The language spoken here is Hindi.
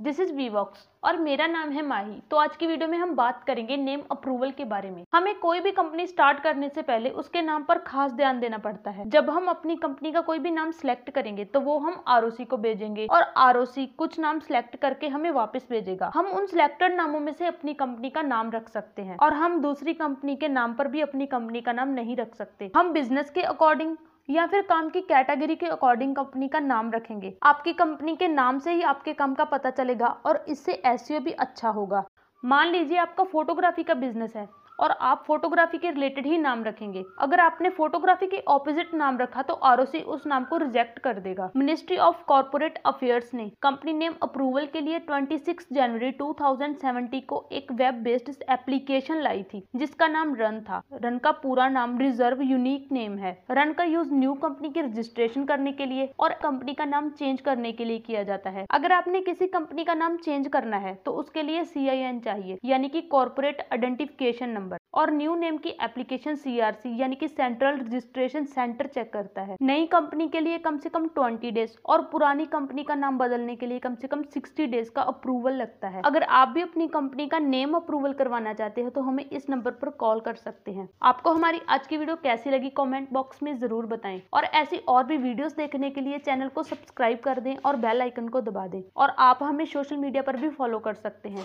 दिस इज़ वीवॉक्स और मेरा नाम है माही। तो आज की वीडियो में हम बात करेंगे नेम अप्रूवल के बारे में। हमें कोई भी कंपनी स्टार्ट करने से पहले उसके नाम पर खास ध्यान देना पड़ता है। जब हम अपनी कंपनी का कोई भी नाम सिलेक्ट करेंगे तो वो हम आरओसी को भेजेंगे और आरओसी कुछ नाम सिलेक्ट करके हमें वापस भेजेगा। हम उन सिलेक्टेड नामों में से अपनी कंपनी का नाम रख सकते हैं और हम दूसरी कंपनी के नाम पर भी अपनी कंपनी का नाम नहीं रख सकते। हम बिज़नेस के अकॉर्डिंग या फिर काम की कैटेगरी के अकॉर्डिंग कंपनी का नाम रखेंगे। आपकी कंपनी के नाम से ही आपके काम का पता चलेगा और इससे एस भी अच्छा होगा। मान लीजिए आपका फोटोग्राफी का बिज़नेस है। और आप फोटोग्राफी के रिलेटेड ही नाम रखेंगे। अगर आपने फोटोग्राफी के ऑपोजिट नाम रखा तो आरओसी उस नाम को रिजेक्ट कर देगा। मिनिस्ट्री ऑफ़ कॉर्पोरेट अफेयर्स ने कंपनी नेम अप्रूवल के लिए 26 जनवरी 2070 को एक वेब बेस्ड एप्लीकेशन लाई थी, जिसका नाम रन था। रन का पूरा नाम रिज़र्व यूनिक नेम है। रन का यूज़ न्यू कंपनी के रजिस्ट्रेशन करने के लिए और कंपनी का नाम चेंज करने के लिए किया जाता है। अगर आपने किसी कंपनी का नाम चेंज करना है तो उसके लिए CIN चाहिए, यानी कि कॉर्पोरेट आइडेंटिफिकेशन नंबर नंबर और न्यू नेम की एप्लीकेशन सीआरसी यानी कि सेंट्रल रजिस्ट्रेशन सेंटर चेक करता है। नई कंपनी के लिए कम से कम 20 डेज़ और पुरानी कंपनी का नाम बदलने के लिए कम से कम 60 डेज़ का अप्रूवल लगता है। अगर आप भी अपनी कंपनी का नेम अप्रूवल करवाना चाहते हैं तो हमें इस नंबर पर कॉल कर सकते हैं। आपको हमारी आज की वीडियो कैसी लगी कॉमेंट बॉक्स में ज़रूर बताएँ। और ऐसी और भी वीडियो देखने के लिए चैनल को सब्सक्राइब कर दें और बेल आइकन को दबा दें। और आप हमें सोशल मीडिया पर भी फॉलो कर सकते हैं।